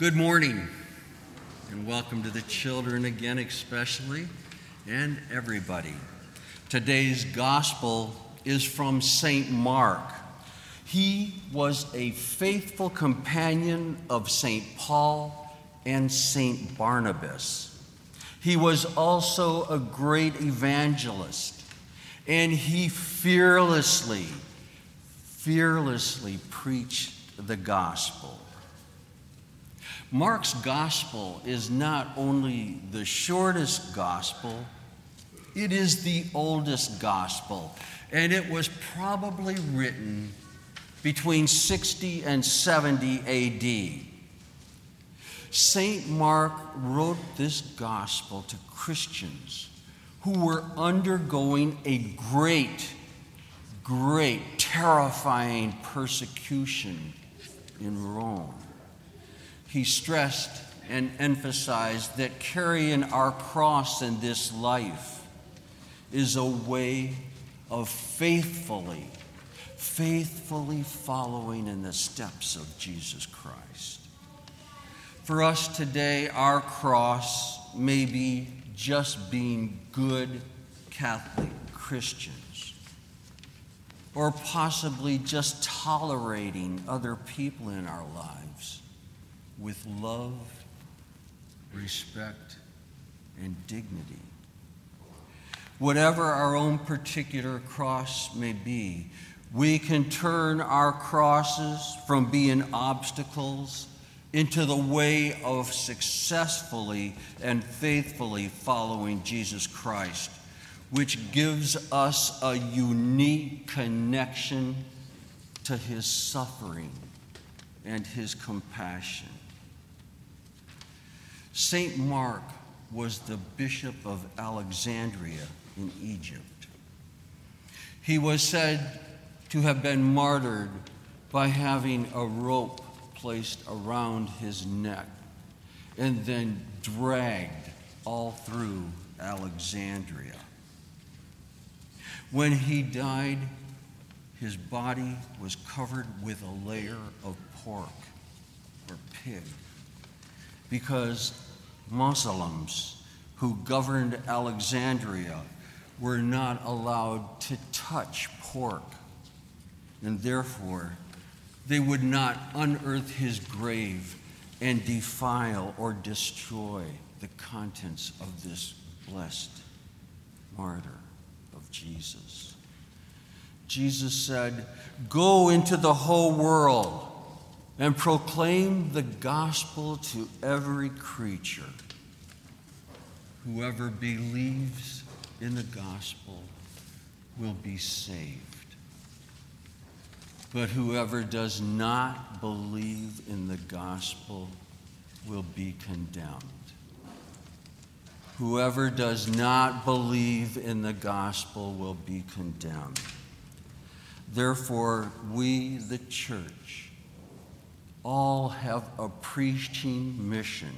Good morning, and welcome to the children again, especially, and everybody. Today's gospel is from St. Mark. He was a faithful companion of St. Paul and St. Barnabas. He was also a great evangelist, and he fearlessly, fearlessly preached the gospel. Mark's gospel is not only the shortest gospel, it is the oldest gospel, and it was probably written between 60 and 70 AD. St. Mark wrote this gospel to Christians who were undergoing a great, great, terrifying persecution in Rome. He stressed and emphasized that carrying our cross in this life is a way of faithfully, faithfully following in the steps of Jesus Christ. For us today, our cross may be just being good Catholic Christians, or possibly just tolerating other people in our lives with love, respect, and dignity. Whatever our own particular cross may be, we can turn our crosses from being obstacles into the way of successfully and faithfully following Jesus Christ, which gives us a unique connection to his suffering and his compassion. St. Mark was the bishop of Alexandria in Egypt. He was said to have been martyred by having a rope placed around his neck and then dragged all through Alexandria. When he died, his body was covered with a layer of pork or pig because Muslims who governed Alexandria were not allowed to touch pork, and therefore they would not unearth his grave and defile or destroy the contents of this blessed martyr of Jesus. Jesus said, Go into the whole world and proclaim the gospel to every creature. Whoever believes in the gospel will be saved. But whoever does not believe in the gospel will be condemned. Whoever does not believe in the gospel will be condemned. Therefore, we, the church, all have a preaching mission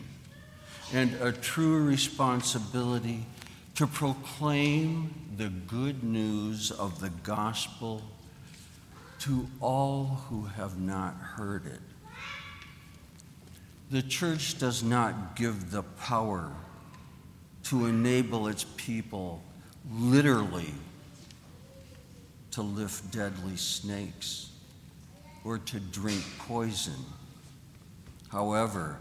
and a true responsibility to proclaim the good news of the gospel to all who have not heard it. The church does not give the power to enable its people literally to lift deadly snakes or to drink poison. However,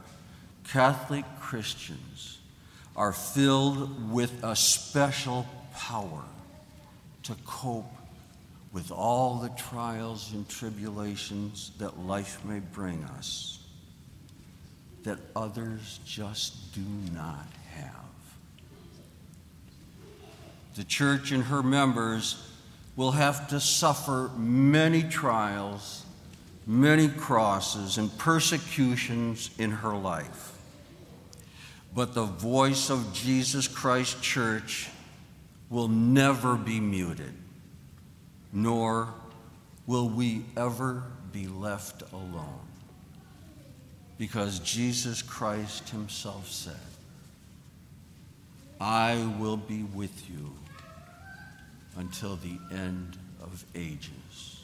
Catholic Christians are filled with a special power to cope with all the trials and tribulations that life may bring us that others just do not have. The church and her members will have to suffer many trials, many crosses, and persecutions in her life. But the voice of Jesus Christ Church will never be muted, nor will we ever be left alone. Because Jesus Christ Himself said, I will be with you until the end of ages.